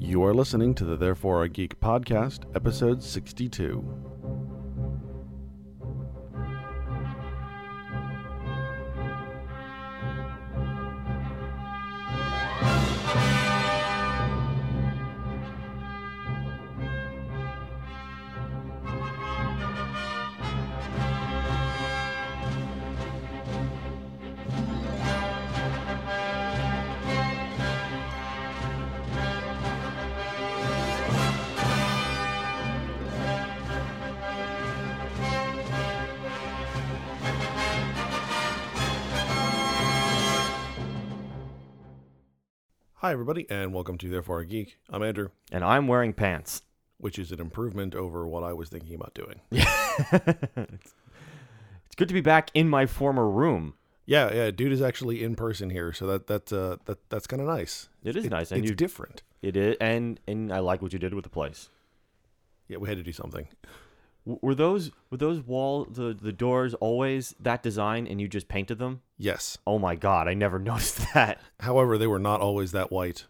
You are listening to the Therefore a Geek podcast, episode 62. Hi, everybody, and welcome to Therefore a Geek. I'm Andrew, and I'm wearing pants. which is an improvement over what I was thinking about doing. it's good to be back in my former room. Yeah, yeah, dude is actually in person here, so that that's uh, that that's kind of nice. It is nice, and it's you different. it is, and and I like what you did with the place. Yeah, we had to do something. Were those were those wall the the doors always that design, and you just painted them? Yes. Oh my god, I never noticed that. However, they were not always that white.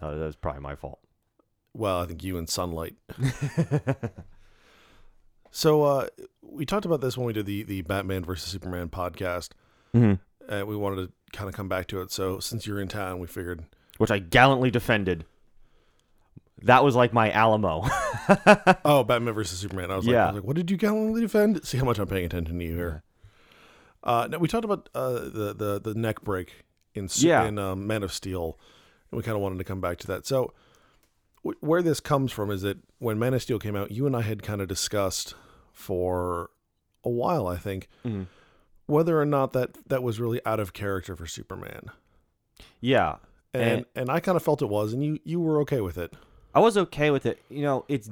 Oh, that was probably my fault. Well, I think you and sunlight. So uh, we talked about this when we did the the Batman versus Superman podcast, hmm and we wanted to kind of come back to it. So since you're in town, we figured, Which I gallantly defended. That was like my Alamo. oh, Batman versus Superman. I was like, I was like, what did you gallantly defend? See how much I'm paying attention to you here. Uh, now we talked about uh, the the the neck break in Yeah. in um, Man of Steel, and we kind of wanted to come back to that. So wh- where this comes from is that when Man of Steel came out, you and I had kind of discussed for a while, I think, Mhm. whether or not that that was really out of character for Superman. yeah, And And- and I kind of felt it was, and you you were okay with it. I was okay with it. You know, it's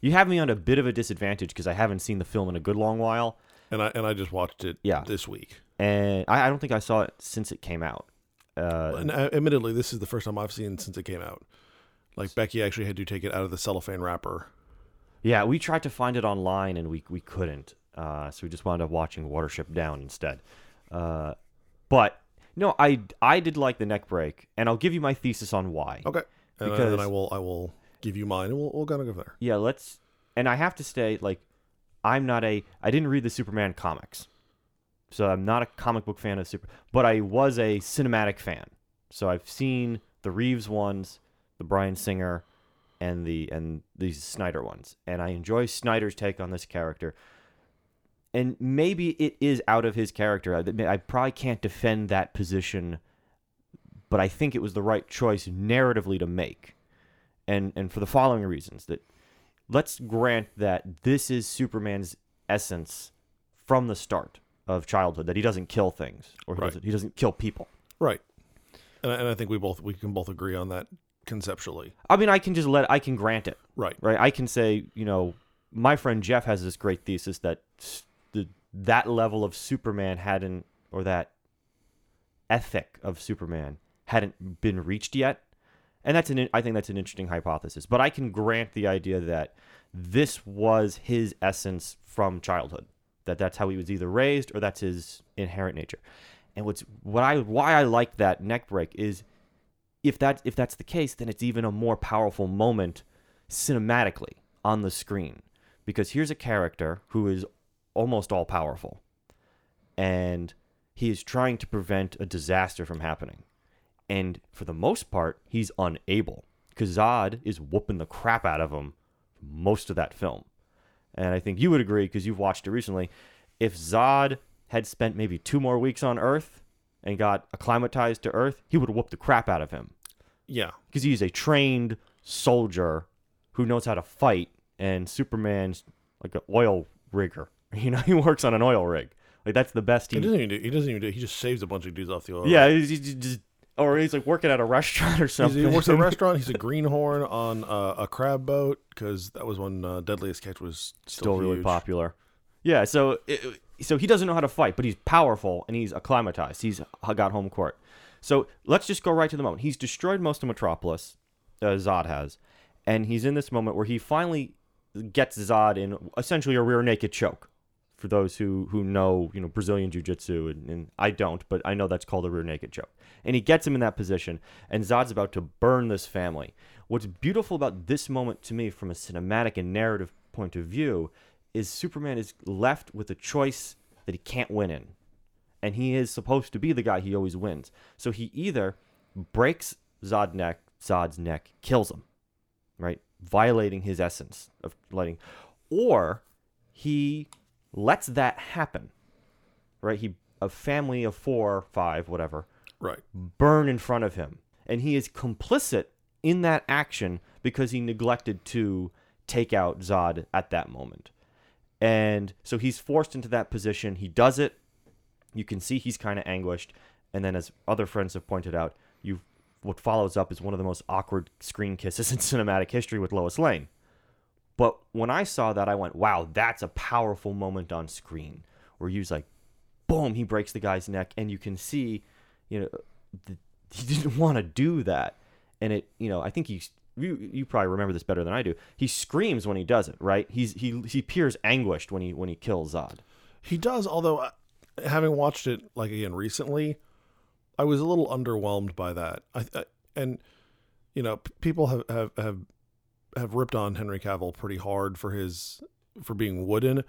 you have me on a bit of a disadvantage because I haven't seen the film in a good long while. And I and I just watched it Yeah. this week. and I, I don't think I saw it since it came out. Uh, And uh, admittedly, this is the first time I've seen since it came out. Like Becky actually had to take it out of the cellophane wrapper. yeah, we tried to find it online and we we couldn't, uh, so we just wound up watching Watership Down instead. Uh, but no, I I did like the neck break, and I'll give you my thesis on why. Okay. Uh, and, Because- then I will I will give you mine, and we'll we'll kind of go there. Yeah, let's. And I have to say, like, I'm not a. I didn't read the Superman comics, so I'm not a comic book fan of Super. But I was a cinematic fan, so I've seen the Reeves ones, the Bryan Singer, and the and these Snyder ones, and I enjoy Snyder's take on this character. And maybe it is out of his character. I, I probably can't defend that position, but I think it was the right choice narratively to make and and for the following reasons that let's grant that this is Superman's essence from the start of childhood that he doesn't kill things or he Right. doesn't he doesn't kill people. Right. And I, and I think we both we can both agree on that conceptually. I mean, I can just let I can grant it, Right. right? I can say, you know, my friend Jeff has this great thesis that the that level of Superman hadn't or that ethic of Superman hadn't been reached yet. And that's an I think that's an interesting hypothesis. But I can grant the idea that this was his essence from childhood. That that's how he was either raised or that's his inherent nature. And what's what I why I like that neck break is if that if that's the case, then it's even a more powerful moment cinematically on the screen. Because here's a character who is almost all powerful. And he is trying to prevent a disaster from happening. And for the most part, he's unable. Because Zod is whooping the crap out of him most of that film. And I think you would agree, because you've watched it recently, if Zod had spent maybe two more weeks on Earth and got acclimatized to Earth, he would have whooped the crap out of him Yeah. because he's a trained soldier who knows how to fight, and Superman's like an oil rigger. You know, he works on an oil rig. Like that's the best He he. doesn't even do. He doesn't even do. He just saves a bunch of dudes off the oil. yeah, he's, he's just or he's like working at a restaurant or He's, something. he works at a restaurant. He's a greenhorn on uh, a crab boat because that was when uh, Deadliest Catch was still, still really popular. Yeah, so it, so he doesn't know how to fight, but he's powerful and he's acclimatized. He's got home court. So let's just go right to the moment. He's destroyed most of Metropolis, uh, Zod has, and he's in this moment where he finally gets Zod in essentially a rear naked choke for those who who know you know Brazilian jiu jitsu, and, and I don't, but I know that's called a rear naked choke. And he gets him in that position, and Zod's about to burn this family. What's beautiful about this moment to me, from a cinematic and narrative point of view, is Superman is left with a choice that he can't win in, and he is supposed to be the guy he always wins. So he either breaks Zod neck, Zod's neck, kills him, right, violating his essence of letting, or he lets that happen, right? He a family of four, five, whatever, Right. burn in front of him, and he is complicit in that action because he neglected to take out Zod at that moment. And so he's forced into that position. He does it. You can see he's kind of anguished. And then, as other friends have pointed out, you what follows up is one of the most awkward screen kisses in cinematic history with Lois Lane. But when I saw that, I went, "Wow, that's a powerful moment on screen." Where he's like, "Boom!" He breaks the guy's neck, and you can see, you know, th- he didn't want to do that, and it, you know, I think he's. You, you probably remember this better than I do. He screams when he does it, right? He's he he appears anguished when he when he kills Zod. He does, although uh, having watched it like again recently, I was a little underwhelmed by that. I, I and you know p- people have, have have have ripped on Henry Cavill pretty hard for his for being wooden,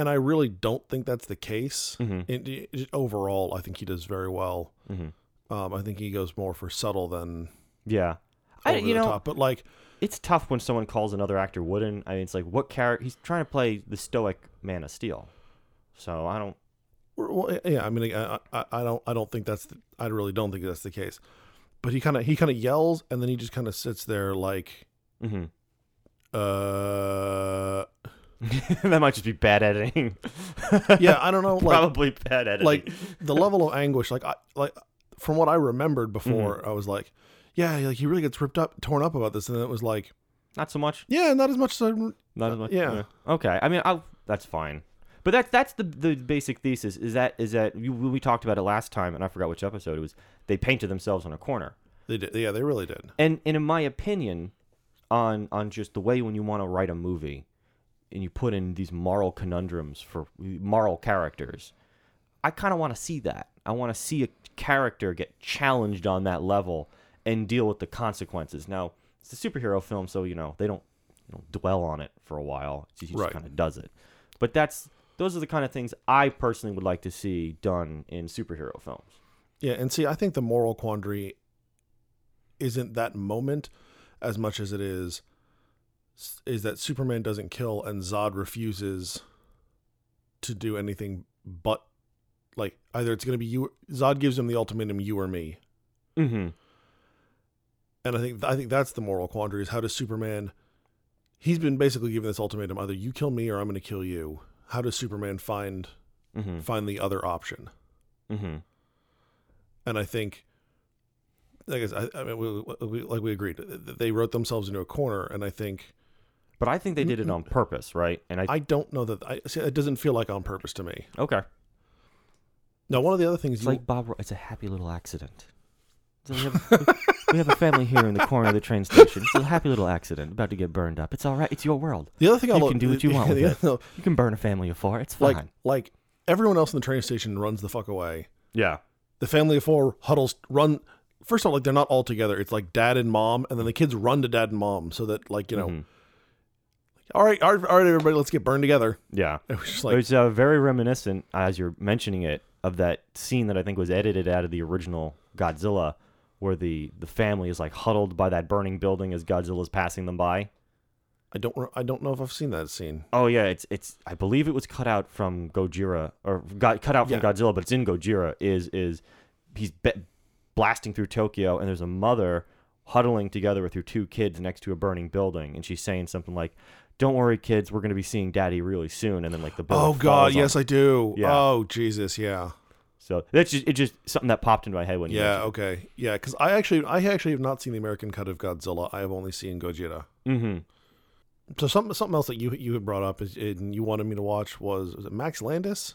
and I really don't think that's the case. Mhm. It- overall, I think he does very well. Mhm. Um, I think he goes more for subtle than Yeah, over I, you the know, top. But like, it's tough when someone calls another actor wooden. I mean, it's like what character he's trying to play the stoic Man of Steel. So I don't. Well, yeah, I mean, I, I, I don't, I don't think that's, the, I really don't think that's the case. But he kind of, he kind of yells, and then he just kind of sits there like, hmm uh, that might just be bad editing. yeah, I don't know, like, Probably bad editing. like the level of anguish, like, I, like from what I remembered before, Mm-hmm. I was like, yeah, like he really gets ripped up, torn up about this, and then it was like, not so much. yeah, not as much as I, Not as much. yeah. Okay. I mean, I'll, that's fine. But that's that's the the basic thesis. Is that is that you, we talked about it last time, and I forgot which episode it was. They painted themselves on a corner. they did, yeah, they really did. and and in my opinion on on just the way when you want to write a movie and you put in these moral conundrums for moral characters i kind of want to see that. I want to see a character get challenged on that level and deal with the consequences. Now it's a superhero film so you know they don't you know dwell on it for a while. He just Right. kind of does it. But that's those are the kind of things i personally would like to see done in superhero films. Yeah, and see, I think the moral quandary isn't that moment as much as it is is that Superman doesn't kill and Zod refuses to do anything but like either it's going to be you Zod gives him the ultimatum you or me. mm-hmm And I think I think that's the moral quandary is how does Superman he's been basically given this ultimatum either you kill me or I'm going to kill you. How does Superman find mm-hmm find the other option? mm-hmm and I think, like I, said, I, I mean, we, we, like we agreed, they wrote themselves into a corner, and I think But I think they did it on purpose, right? And I, I don't know that I see. It doesn't feel like on purpose to me. okay. Now, one of the other things It's you, like Bob. Ro- It's a happy little accident. So we, have, we have a family here in the corner of the train station. It's a happy little accident, about to get burned up. It's all right. It's your world. the other thing you I'll can do what you want with the it. You can burn a family of four. It's fine. like like everyone else in the train station runs the fuck away. yeah. The family of four huddles run. First of all, like they're not all together. It's like dad and mom, and then the kids run to dad and mom, so that like you know, Mhm. All right, all right, all right, everybody, let's get burned together. Yeah. It was just like it's uh, very reminiscent, as you're mentioning it, of that scene that I think was edited out of the original Godzilla, where the the family is like huddled by that burning building as Godzilla's passing them by. I don't I don't know if I've seen that scene. Oh yeah, it's it's. I believe it was cut out from Gojira or got cut out from Yeah. Godzilla, but it's in Gojira. Is is he's be- blasting through Tokyo, and there's a mother huddling together with her two kids next to a burning building, and she's saying something like, "Don't worry, kids, we're gonna be seeing Daddy really soon." And then like the Oh God, falls on yes, I do. Yeah. Oh Jesus, yeah. So that's just it. Just something that popped into my head when you. Yeah, okay. Yeah, because I actually I actually have not seen the American cut of Godzilla. I have only seen Gojira. Mm-hmm. So something something else that you you had brought up is and you wanted me to watch was, was it Max Landis?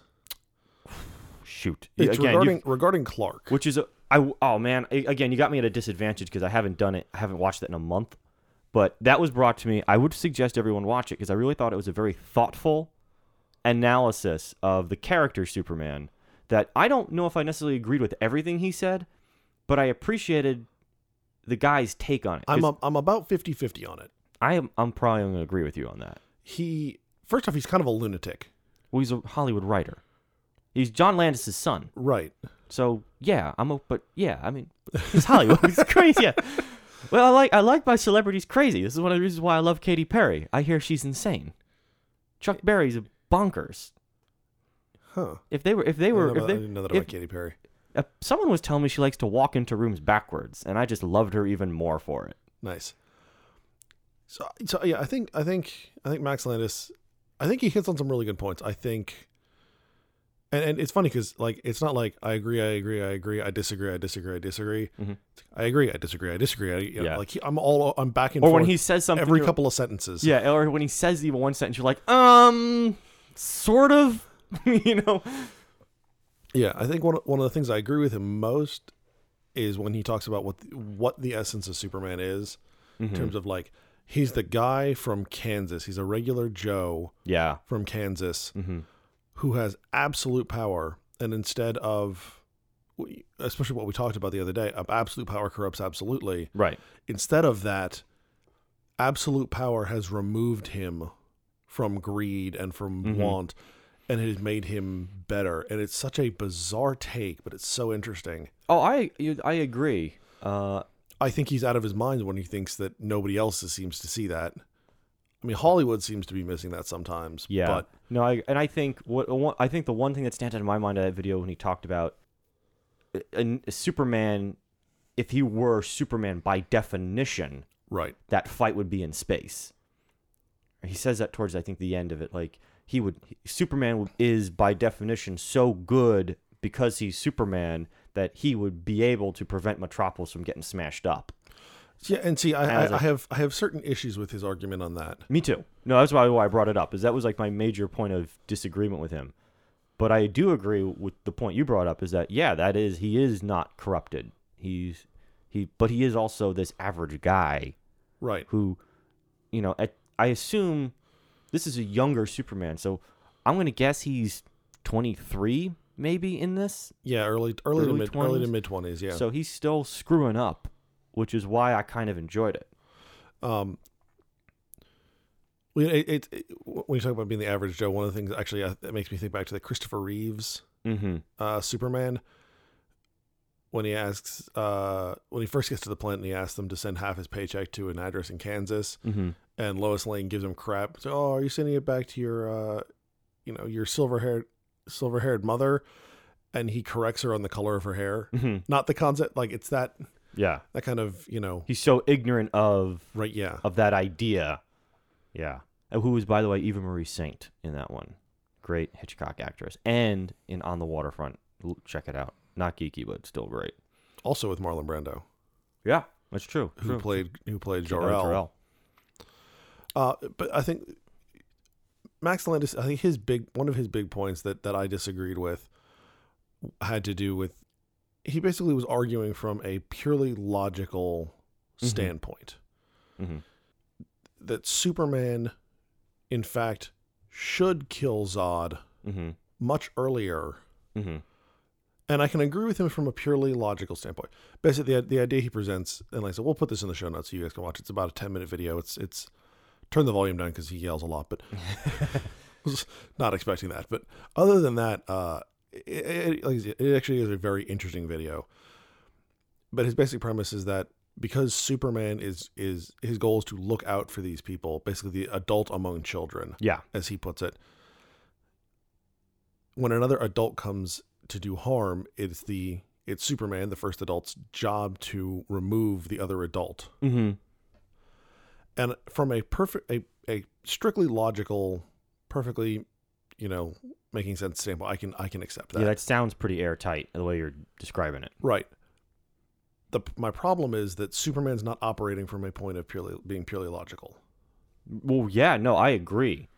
Shoot. It's Again, regarding regarding Clark. which is a I oh man again you got me at a disadvantage because I haven't done it I haven't watched that in a month but that was brought to me I would suggest everyone watch it because I really thought it was a very thoughtful analysis of the character Superman that I don't know if I necessarily agreed with everything he said, but I appreciated the guy's take on it. I'm a, I'm about 50-50 on it. I am I'm probably going to agree with you on that. He first off, he's kind of a lunatic, Well, he's a Hollywood writer. He's John Landis' son. right? So yeah, I'm a but yeah, I mean, he's Hollywood. he's crazy. Yeah. Well, I like I like my celebrities crazy. This is one of the reasons why I love Katy Perry. I hear she's insane. Chuck Berry's bonkers. Huh? If they were, if they I, were, didn't know if that, I didn't know that if- about Katy Perry. uh, someone was telling me she likes to walk into rooms backwards, and I just loved her even more for it. Nice. So, so yeah, I think I think I think Max Landis, I think he hits on some really good points. I think, and, and it's funny because like it's not like I agree, I agree, I agree, I disagree, I disagree, I disagree. Mhm. I agree, I disagree, I disagree. I, you know, Yeah. like he, I'm all I'm back and Or forth when he says something, every couple of sentences. yeah, or when he says even one sentence, you're like, um, sort of, you know. Yeah, I think one one of the things I agree with him most is when he talks about what the, what the essence of Superman is in Mhm. terms of like he's the guy from Kansas. He's a regular Joe Yeah. from Kansas hmm who has absolute power, and instead of especially what we talked about the other day, absolute power corrupts absolutely. Right. Instead of that, absolute power has removed him from greed and from Mhm. want and it has made him better. And it's such a bizarre take, but it's so interesting. Oh, I I agree. Uh, I think he's out of his mind when he thinks that nobody else seems to see that. I mean, Hollywood seems to be missing that sometimes. Yeah. But no, I and I think what I think the one thing that stands out in my mind of that video when he talked about uh, a, a Superman, if he were Superman by definition, right. that fight would be in space. He says that towards I think the end of it, like he would Superman is by definition so good because he's Superman that he would be able to prevent Metropolis from getting smashed up. Yeah, and see, I, As I, a- I have I have certain issues with his argument on that. Me too. No, that's why, why I brought it up. Is that was like my major point of disagreement with him. But I do agree with the point you brought up. Is that yeah, that is he is not corrupted. He's he, but he is also this average guy Right. who, you know, at, I assume this is a younger Superman. So I'm gonna guess he's 23 maybe in this. Yeah, early early, to Early mid early to mid twenties. Yeah. So he's still screwing up, which is why I kind of enjoyed it. Um, it, it, it- when you talk about being the average Joe, one of the things actually uh, that makes me think back to the Christopher Reeves Mm-hmm. uh, Superman when he asks uh, when he first gets to the planet and he asks them to send half his paycheck to an address in Kansas, Mm-hmm. and Lois Lane gives him crap. So, oh, are you sending it back to your, uh, you know, your silver haired silver haired mother? And he corrects her on the color of her hair, Mm-hmm. not the concept. Like it's that Yeah. that kind of you know He's so ignorant of right. Yeah, of that idea. Yeah. And who was, by the way, Eva Marie Saint in that one. Great Hitchcock actress. And in On the Waterfront. Check it out. Not geeky, but still great. also with Marlon Brando, Yeah, that's true. who True. played who played Jor-El. Jor-El. Uh, but I think Max Landis, I think his big one of his big points that that I disagreed with had to do with he basically was arguing from a purely logical Mhm. standpoint Mhm. that Superman, in fact, should kill Zod Mhm. much earlier. Mhm. And I can agree with him from a purely logical standpoint. Basically, the, the idea he presents, and like I said, we'll put this in the show notes so you guys can watch. It's about a ten minute video. It's it's turn the volume down because he yells a lot, but was not expecting that. But other than that, uh, it, it, like said, it actually is a very interesting video. But his basic premise is that because Superman is is his goal is to look out for these people, basically the adult among children, Yeah. as he puts it. When another adult comes to do harm, it's the it's Superman, the first adult's job to remove the other adult. Mm-hmm. And from a perfect a, a strictly logical, perfectly, you know, making sense standpoint, I can I can accept that. Yeah, that sounds pretty airtight the way you're describing it. Right. The my problem is that Superman's not operating from a point of purely being purely logical. Well, yeah, no, I agree.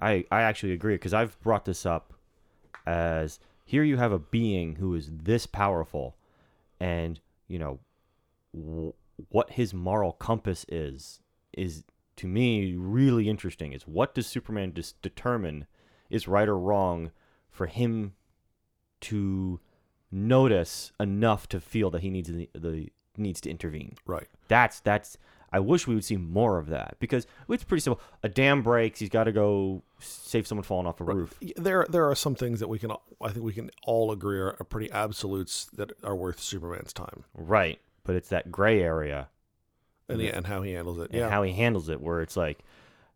I I actually agree because I've brought this up as here you have a being who is this powerful, and you know w- what his moral compass is is to me really interesting. Is what does Superman just determine is right or wrong for him to notice enough to feel that he needs the, the needs to intervene. Right. That's that's. I wish we would see more of that because it's pretty simple. A dam breaks, he's got to go save someone falling off a roof. There, there are some things that we can, I think we can all agree are, are pretty absolutes that are worth Superman's time, Right, but it's that gray area and Yeah. and how he handles it. and Yeah, how he handles it, where it's like,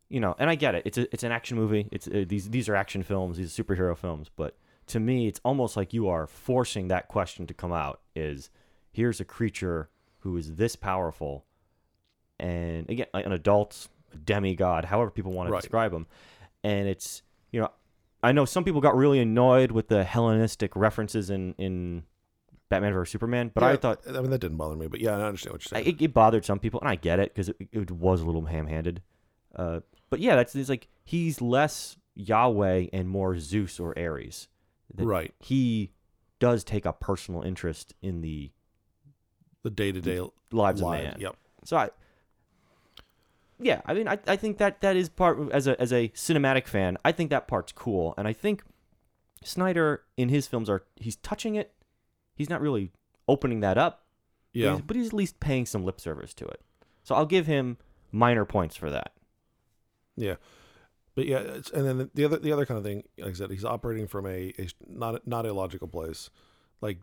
you know, and I get it. It's a, it's an action movie. It's uh, these these are action films. These are superhero films. But to me, it's almost like you are forcing that question to come out. Is here's a creature who is this powerful, and again, an adult, a demigod, however people want to Right. describe him, and it's you know, I know some people got really annoyed with the Hellenistic references in in Batman vs Superman, but I thought I mean, that didn't bother me, but yeah, I understand what you're saying. it, it bothered some people, and I get it because it, it was a little ham-handed. Uh, but yeah, that's it's like he's less Yahweh and more Zeus or Ares. That right. He does take a personal interest in the The day to day lives of man. Yep. So I, yeah, I mean, I, I think that that is part as a as a cinematic fan. I think that part's cool, and I think Snyder in his films are he's touching it. He's not really opening that up, but Yeah. he's, but he's at least paying some lip service to it. So I'll give him minor points for that. Yeah. But yeah, it's, and then the other the other kind of thing, like I said, he's operating from a, a not not a logical place, like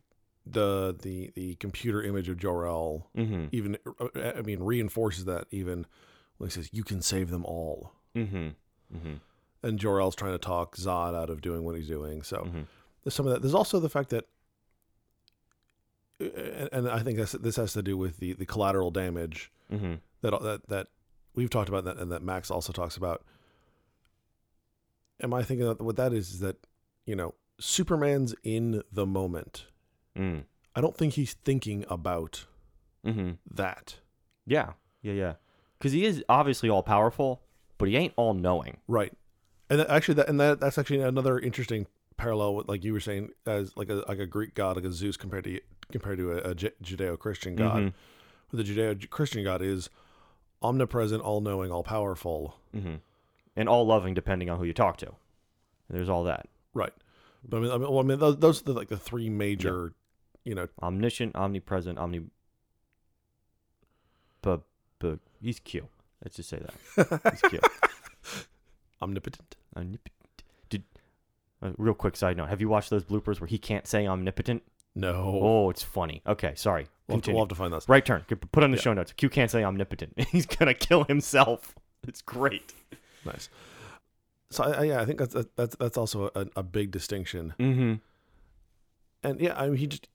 the the the computer image of Jor-El Mm-hmm. even uh, I mean reinforces that even when he says you can save them all, Mm-hmm. Mm-hmm. and Jor-El's trying to talk Zod out of doing what he's doing. So Mm-hmm. there's some of that. There's also the fact that, uh, and, and I think this this has to do with the the collateral damage Mm-hmm. that that that we've talked about that and that Max also talks about. Am I thinking that what that is is that you know Superman's in the moment. Mm. I don't think he's thinking about Mm-hmm. that. Yeah. Yeah. Yeah. Because he is obviously all powerful, but he ain't all knowing. Right. And that, actually, that and that that's actually another interesting parallel with like you were saying as like a like a Greek god like a Zeus compared to compared to a, a Judeo-Christian god. Mhm. The Judeo-Christian god is omnipresent, all-knowing, all-powerful. Mm-hmm. And all loving, depending on who you talk to. There's all that. Right. But I mean, I mean, well, I mean those, those are the, like the three major, you know, Omniscient, omnipresent, omni. But, but he's cute. Let's just say that. He's cute. omnipotent. Omnipotent. Did uh, real quick side note? Have you watched those bloopers where he can't say omnipotent? No. Oh, it's funny. Okay, sorry. we'll, have to, Continue. we'll have to find those. Right turn. Put on the Yeah. show notes. Q can't say omnipotent. He's gonna kill himself. It's great. Nice. So I, I, yeah, I think that's that's that's also a, a big distinction. Mm-hmm. And yeah, I mean, he just.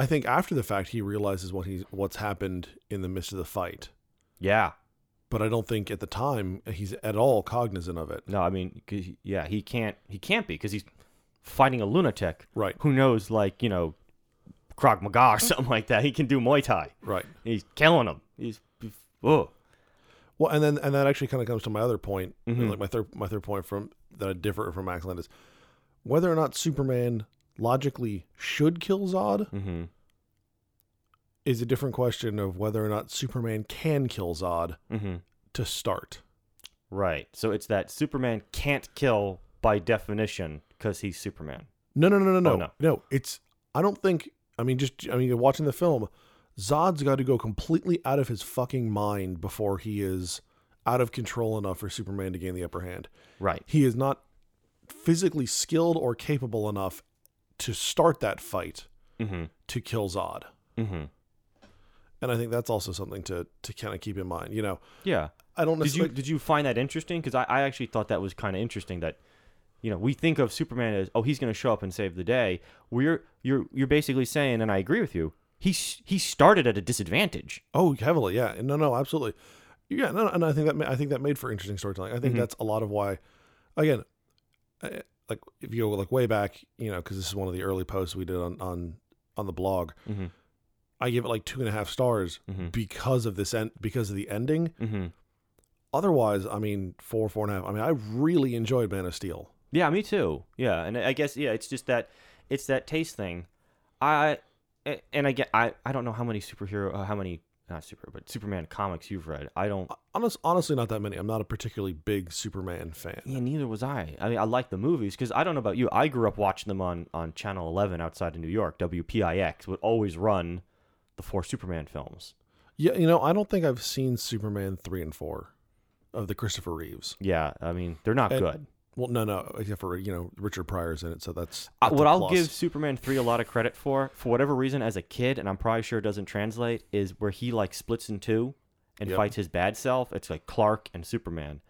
I think after the fact he realizes what he's what's happened in the midst of the fight, Yeah. but I don't think at the time he's at all cognizant of it. No, I mean, 'cause he- yeah, he can't. He can't be because he's fighting a lunatic Right. who knows, like you know, Krav Maga or something like that. He can do Muay Thai. Right. He's killing him. He's oh. Well, and then and that actually kind of comes to my other point, Mhm. like my third my third point from that I differ from Max Landis, whether or not Superman logically should kill Zod Mm-hmm. is a different question of whether or not Superman can kill Zod Mm-hmm. to start. Right. So it's that Superman can't kill by definition because he's Superman. No, no, no, no, no, Oh, no. no. It's I don't think. I mean, just I mean, you're watching the film. Zod's got to go completely out of his fucking mind before he is out of control enough for Superman to gain the upper hand. Right. He is not physically skilled or capable enough to start that fight Mm-hmm. to kill Zod. Mm-hmm. And I think that's also something to to kind of keep in mind. You know, Yeah. I don't Did you did you find that interesting? Because I, I actually thought that was kind of interesting that, you know, we think of Superman as oh he's going to show up and save the day. We're you're you're basically saying, and I agree with you. He he started at a disadvantage. Oh, heavily, yeah. No, no, absolutely. Yeah, no, and I think that ma- I think that made for interesting storytelling. I think Mhm. that's a lot of why. Again, I- like if you go like way back, you know, because this is one of the early posts we did on on on the blog. Mm-hmm. I give it like two and a half stars Mhm. because of this end because of the ending. Mm-hmm. Otherwise, I mean, four four and a half. I mean, I really enjoyed Man of Steel. Yeah, me too. Yeah, and I guess yeah, it's just that it's that taste thing. I and again, I I don't know how many superhero uh, how many not super, but Superman comics you've read. I don't. Honest, honestly, not that many. I'm not a particularly big Superman fan. Yeah, neither was I. I mean, I like the movies because I don't know about you. I grew up watching them on on Channel 11 outside of New York. WPIX would always run the four Superman films. Yeah, you know, I don't think I've seen Superman three and four of the Christopher Reeves. Yeah, I mean they're not And- good. Well, no, no, except for you know Richard Pryor's in it, so that's, Uh, that's what I'll plus. give Superman 3 a lot of credit for, for whatever reason, as a kid, and I'm probably sure it doesn't translate, is where he like splits in two and Yep. fights his bad self. It's like Clark and Superman.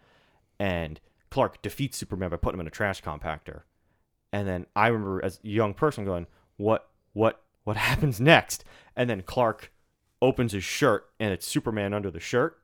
And Clark defeats Superman by putting him in a trash compactor. And then I remember as a young person going, What what what happens next? And then Clark opens his shirt and it's Superman under the shirt.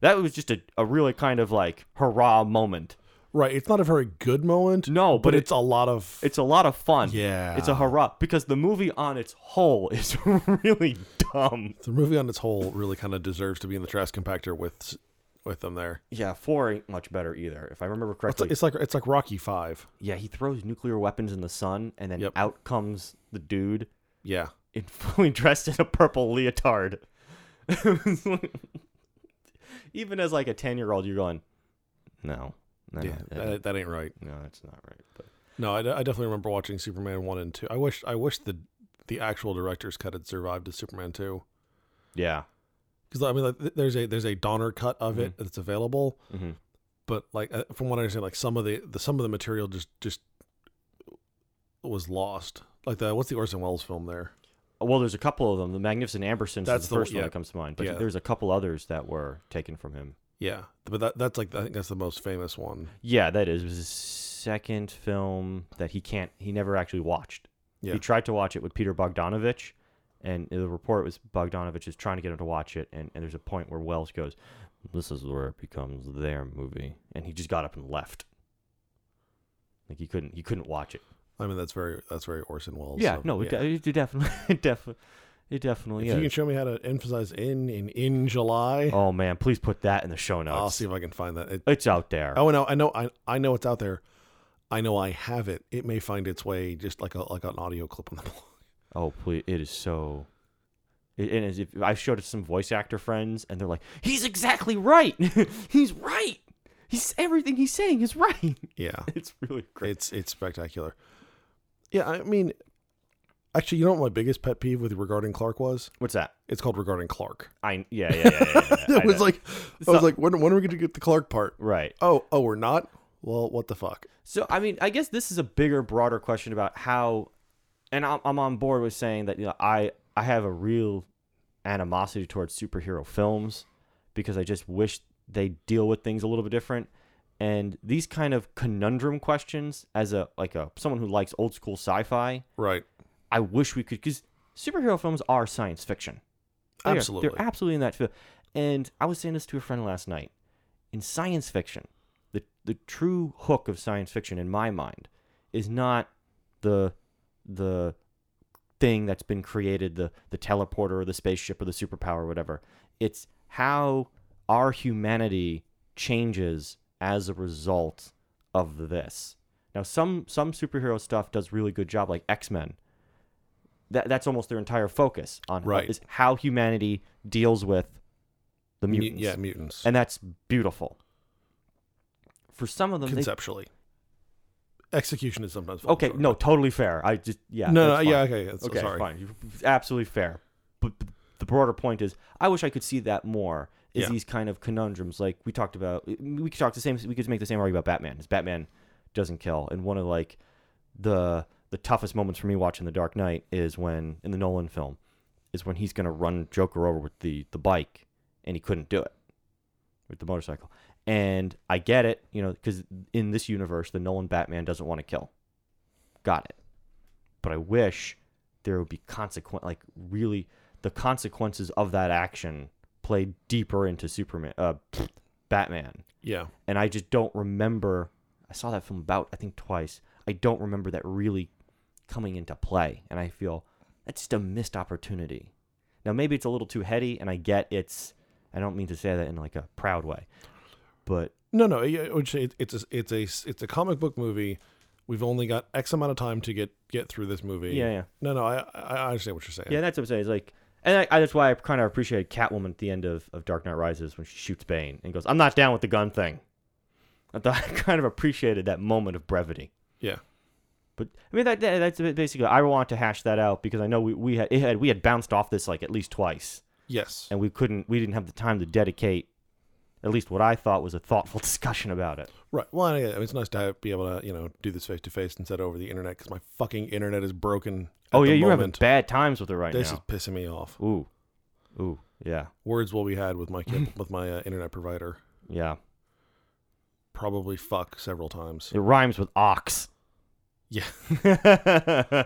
That was just a, a really kind of like hurrah moment. Right. It's not a very good moment. No, but, but it- it's a lot of It's a lot of fun. yeah. It's a hurrah because the movie on its whole is really dumb. the movie on its whole really kind of deserves to be in the trash compactor with with them there. Yeah, four ain't much better either. If I remember correctly, it's like it's like Rocky Five. yeah, he throws nuclear weapons in the sun, and then Yep. out comes the dude Yeah, in fully dressed in a purple leotard. Even as like a ten year old, you're going, no, no, yeah, that- that, that ain't right. no, that's not right. But No, I, I definitely remember watching Superman one and two. I wish I wish the the actual director's cut had survived to Superman two. yeah, Because I mean, like, there's a there's a Donner cut of it that's available, hmm but like uh, from what I understand, like some of the, the some of the material just just was lost. Like the what's the Orson Welles film there? well, there's a couple of them. The Magnificent Ambersons That's is the one- first one yeah. that comes to mind, but Yeah. there's a couple others that were taken from him. Yeah, but that that's like I think that's the most famous one. Yeah, that is. It was his second film that he can't. He never actually watched. Yeah. He tried to watch it with Peter Bogdanovich, and the report was Bogdanovich is trying to get him to watch it, and, and there's a point where Welles goes, "This is where it becomes their movie," and he just got up and left. Like he couldn't. He couldn't watch it. I mean, that's very that's very Orson Welles. yeah. so, No. It, it definitely. Definitely. It definitely If you can show me how to emphasize in in in July, Oh man, please put that in the show notes. I'll see if I can find that. It, It's out there. oh no, I know I I know it's out there. I know I have it. It may find its way just like a like an audio clip on the blog. Oh please! It is so. It, and as if I showed it to some voice actor friends, and they're like, "He's exactly right. he's right. He's everything he's saying is right." Yeah, It's really great. it's it's spectacular. Yeah, I mean, actually, you know what my biggest pet peeve with regarding Clark was? What's that? It's called regarding Clark. I yeah yeah yeah. yeah, yeah, I it was know. like I was like, when when are we going to get the Clark part? right. Oh oh, we're not. Well, what the fuck? So I mean, I guess this is a bigger, broader question about how, and I'm, I'm on board with saying that you know I I have a real animosity towards superhero films because I just wish they deal with things a little bit different. And these kind of conundrum questions, as a like a someone who likes old school sci-fi, Right. I wish we could because superhero films are science fiction. They are. Absolutely. They're absolutely in that field. And I was saying this to a friend last night. In science fiction, the the true hook of science fiction in my mind is not the the thing that's been created, the the teleporter or the spaceship or the superpower or whatever. It's how our humanity changes as a result of this. Now some some superhero stuff does really good job like X-Men. That that's almost their entire focus on Right. is how humanity deals with the Mu- mutants. yeah, mutants. And that's beautiful. For some of them, they, conceptually. Execution is sometimes okay, short. no, totally fair. I just yeah, no, no, yeah, okay, that's, okay, sorry. fine. Absolutely fair. But the broader point is, I wish I could see that more. Is Yeah. these kind of conundrums like we talked about? We could talk the same. We could make the same argument about Batman. Is Batman doesn't kill, and one of like the the toughest moments for me watching The Dark Knight is when in the Nolan film is when he's gonna run Joker over with the the bike, and he couldn't do it with the motorcycle. And I get it, you know, because in this universe, the Nolan Batman doesn't want to kill. Got it. But I wish there would be consequent, like really, the consequences of that action played deeper into Superman, uh, Batman. Yeah, And I just don't remember. I saw that film about, I think, twice. I don't remember that really coming into play. And I feel that's just a missed opportunity. Now, maybe it's a little too heady, and I get it's. I don't mean to say that in like a proud way, but no, no. I would say it's a, it's a it's a comic book movie. We've only got X amount of time to get get through this movie. yeah, yeah. No, no, I I I understand what you're saying. Yeah, that's what I'm saying. It's like And I, I, that's why I kind of appreciated Catwoman at the end of, of Dark Knight Rises when she shoots Bane and goes, "I'm not down with the gun thing." I thought I kind of appreciated that moment of brevity. Yeah. But I mean that, that that's basically I want to hash that out because I know we we had, it had we had bounced off this like at least twice Yes. and we couldn't we didn't have the time to dedicate at least what I thought was a thoughtful discussion about it. Right. Well, yeah, it's nice to have, be able to, you know, do this face to face instead of over the internet because my fucking internet is broken. Oh yeah, you're having bad times with it right This now. This is pissing me off. Ooh, ooh, yeah, Words will be had with my with my uh, internet provider. yeah. Probably fuck several times. It rhymes with ox. Yeah.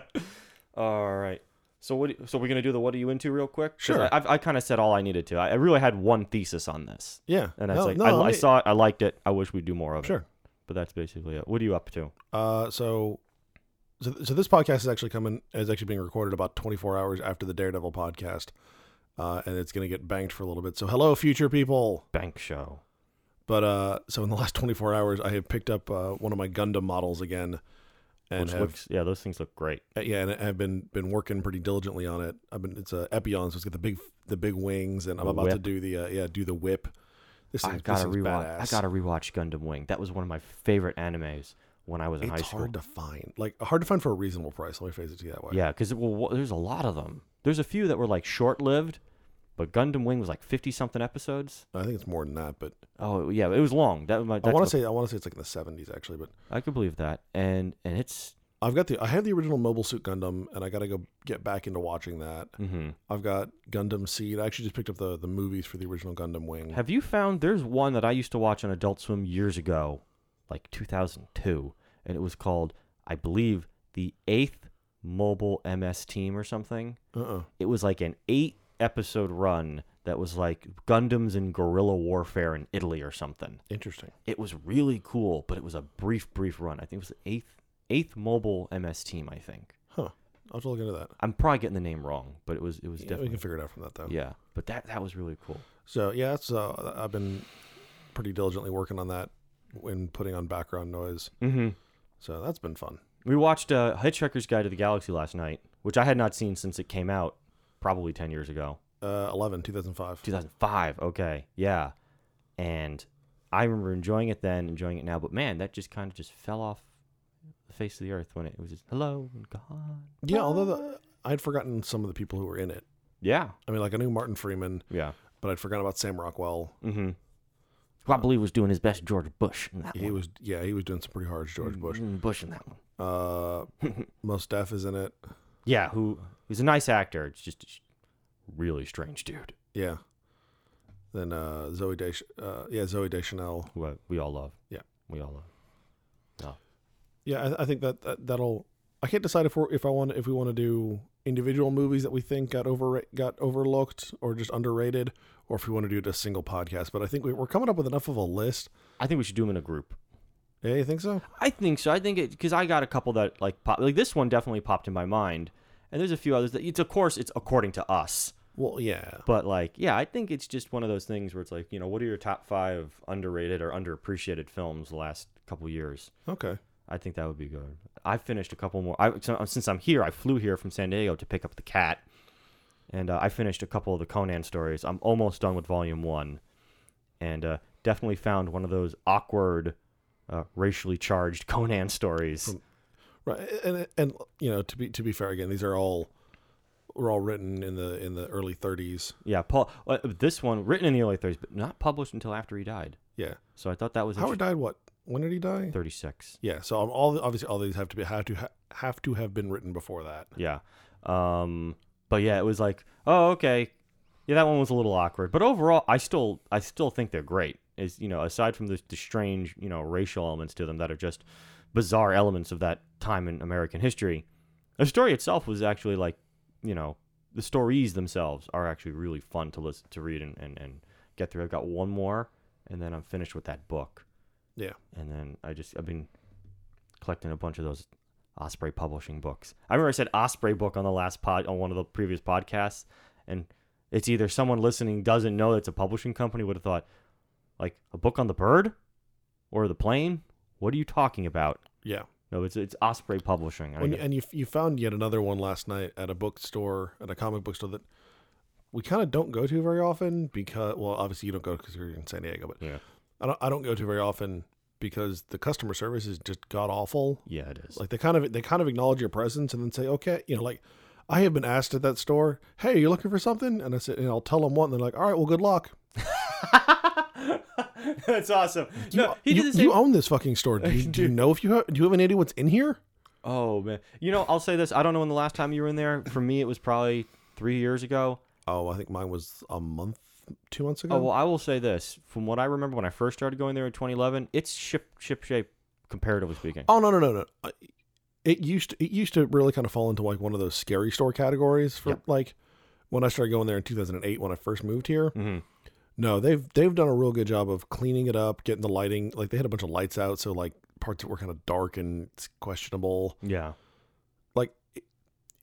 all right. So what? do- So we're gonna do the what are you into real quick? Sure. I, I kind of said all I needed to. I, I really had one thesis on this, Yeah. and that's no, like no, I, I saw it, I liked it. I wish we'd do more of it. Sure. But that's basically it. What are you up to? Uh, so, so, so this podcast is actually coming is actually being recorded about 24 hours after the Daredevil podcast, uh, and it's going to get banked for a little bit. So, hello, future people. Bank show. But uh, so in the last 24 hours, I have picked up uh, one of my Gundam models again, and Which have looks, yeah, those things look great. uh, yeah, and I've been been working pretty diligently on it. I've been it's a Epyon, so it's got the big the big wings, and I'm The about to do the uh, yeah do the whip. This I gotta rewatch. badass. I gotta rewatch Gundam Wing. That was one of my favorite animes when I was in It's high school. It's hard to find, like hard to find for a reasonable price. Let me phrase it to you that way. Yeah, because well, there's a lot of them. There's a few that were like short lived, but Gundam Wing was like fifty something episodes. I think it's more than that, but Oh yeah, it was long. That my, I want to say I want to say it's like in the 70s actually, but I could believe that, and and it's I've got the I have the original Mobile Suit Gundam, and I got to go get back into watching that. hmm I've got Gundam Seed. I actually just picked up the the movies for the original Gundam Wing. Have you found there's one that I used to watch on Adult Swim years ago, like 2002, and it was called I believe the Eighth Mobile MS Team or something. Uh-uh. It was like an eight episode run that was like Gundams and guerrilla warfare in Italy or something. Interesting. It was really cool, but it was a brief, brief run. I think it was the eighth eighth mobile MS team. I think Huh. I'll have to look into that. I'm probably getting the name wrong, but it was it was Yeah, we can figure it out from that though. yeah. But that that was really cool. So yeah, that's uh, I've been pretty diligently working on that when putting on background noise. Mm-hmm. So that's been fun. We watched uh, Hitchhiker's Guide to the Galaxy last night, which I had not seen since it came out, probably ten years ago, Uh, 11, 2005. 2005. Okay, yeah, and I remember enjoying it then, enjoying it now. But man, that just kind of just fell off the face of the earth when it, was just hello and gone. Yeah, although the, I'd forgotten some of the people who were in it. Yeah, I mean, like I knew Martin Freeman, yeah. but I'd forgotten about Sam Rockwell. Mm-hmm. Who I believe was doing his best George Bush in that He one. was, yeah, he was doing some pretty hard George Bush. Mm, Bush in that one. Uh, Mos Def is in it. Yeah, who he's a nice actor. It's just a really strange dude Yeah. Then uh, Zooey Desch, uh, yeah, Zooey Deschanel. who uh, we all love. Yeah. we all love. Yeah, I, I think that, that that'll. I can't decide if we're if I want if we want to do individual movies that we think got over got overlooked or just underrated, or if we want to do it a single podcast. But I think we, we're coming up with enough of a list. I think we should do them in a group. Yeah, you think so? I think so. I think it because I got a couple that like pop like this one definitely popped in my mind, and there's a few others that it's of course it's according to us, Well, yeah. but like yeah, I think it's just one of those things where it's like you know what are your top five underrated or underappreciated films the last couple years. Okay. I think that would be good. I finished a couple more. I so, since I'm here, I flew here from San Diego to pick up the cat, and uh, I finished a couple of the Conan stories. I'm almost done with Volume One, and uh, definitely found one of those awkward, uh, racially charged Conan stories. Right, and and you know to be to be fair again, these are all were all written in the in the early 30s. Yeah, Paul. Uh, this one written in the early 30s, but not published until after he died. Yeah, So I thought that was Howard died. What? When did he die? 36. Yeah, so um, all obviously all these have to be have to ha- have to have been written before that. Yeah. Um, but yeah, it was like, oh, okay. Yeah, that one was a little awkward, but overall, I still, I still think they're great. Is you know, aside from the, the strange, you know, racial elements to them that are just bizarre elements of that time in American history, the story itself was actually like, you know, the stories themselves are actually really fun to listen to read and, and, and get through. I've got one more, and then I'm finished with that book. Yeah. And then I just I've been collecting a bunch of those Osprey Publishing books. I remember I said Osprey book on the last pod on one of the previous podcasts, and it's either someone listening doesn't know it's a publishing company would have thought like a book on the bird or the plane. What are you talking about? Yeah, No, it's it's Osprey Publishing. Get- and you you found yet another one last night at a bookstore at a comic book store that we kind of don't go to very often because, well, obviously you don't go because you're in San Diego, but Yeah. I don't, I don't go to very often because the customer service is just god awful. Yeah, it is. Like they kind of they kind of acknowledge your presence and then say, okay, you know, like I have been asked at that store, hey, you looking for something? And I said, and I'll tell them what, and they're like, all right, well, good luck. That's awesome. You, no, he you, did the same. you own this fucking store. Do you, do you know if you have, do you have any idea what's in here? Oh man, you know, I'll say this. I don't know when the last time you were in there. For me, it was probably three years ago. Oh, I think mine was a month, two months ago. Oh well, I will say this. From what I remember when I first started going there in 2011, it's ship ship shape comparatively speaking. Oh no no no no! It used to, it used to really kind of fall into like one of those scary store categories for Yep. like when I started going there in 2008 when I first moved here. hmm No, they've they've done a real good job of cleaning it up, getting the lighting. Like they had a bunch of lights out, so like parts that were kind of dark and questionable. Yeah. Like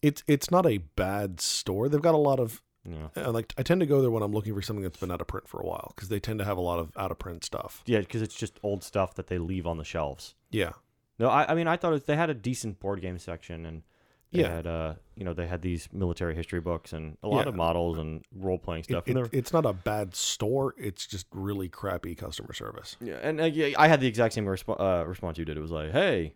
it's it's not a bad store. They've got a lot of Yeah. uh, like I tend to go there when I'm looking for something that's been out of print for a while because they tend to have a lot of out of print stuff. Yeah, because it's just old stuff that they leave on the shelves. Yeah, No, I, I mean, I thought it, they had a decent board game section, and they Yeah. had, uh, you know, they had these military history books and a lot Yeah. of models and role playing stuff. it- and it's not a bad store. It's just really crappy customer service. yeah, and uh, I had the exact same resp- uh, response you did. It was like, "Hey,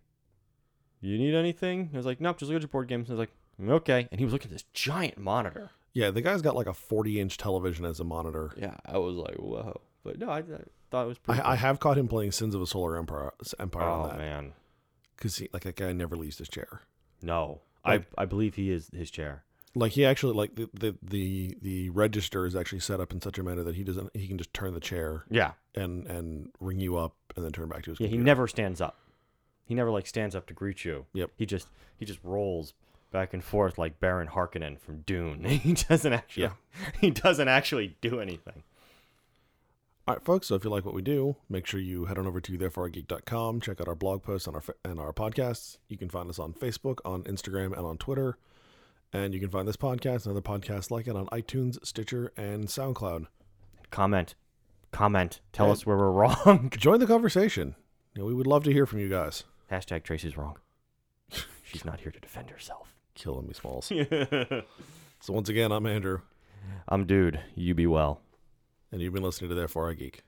you need anything?" I was like, "Nope, just look at your board games." I was like, "Okay," and he was looking at this giant monitor. Yeah, the guy's got like a 40 inch television as a monitor. Yeah, I was like, "Whoa!" But no, I, I thought it was pretty. I, I have caught him playing Sins of a Solar Empire, Empire cool. on oh that man, because like that guy never leaves his chair. no, Like- I I believe he is his chair. Like he actually like the, the the the register is actually set up in such a manner that he doesn't he can just turn the chair Yeah, and and ring you up and then turn back to his yeah, he never stands up. He never like stands up to greet you. Yep. He just he just rolls back and forth like Baron Harkonnen from Dune. he doesn't actually Yeah. he doesn't actually do anything. All right, folks. So if you like what we do, make sure you head on over to thereforegeek.com. Check out our blog posts and our and our podcasts. You can find us on Facebook, on Instagram, and on Twitter. And you can find this podcast and other podcasts like it on iTunes, Stitcher, and SoundCloud. Comment, comment. Tell Yeah. us where we're wrong. Join the conversation. You know, we would love to hear from you guys. Hashtag Tracy's wrong. She's not here to defend herself. Killing me, Smalls. So once again, I'm Andrew, I'm dude. You be well. And you've been listening to Therefore I Geek.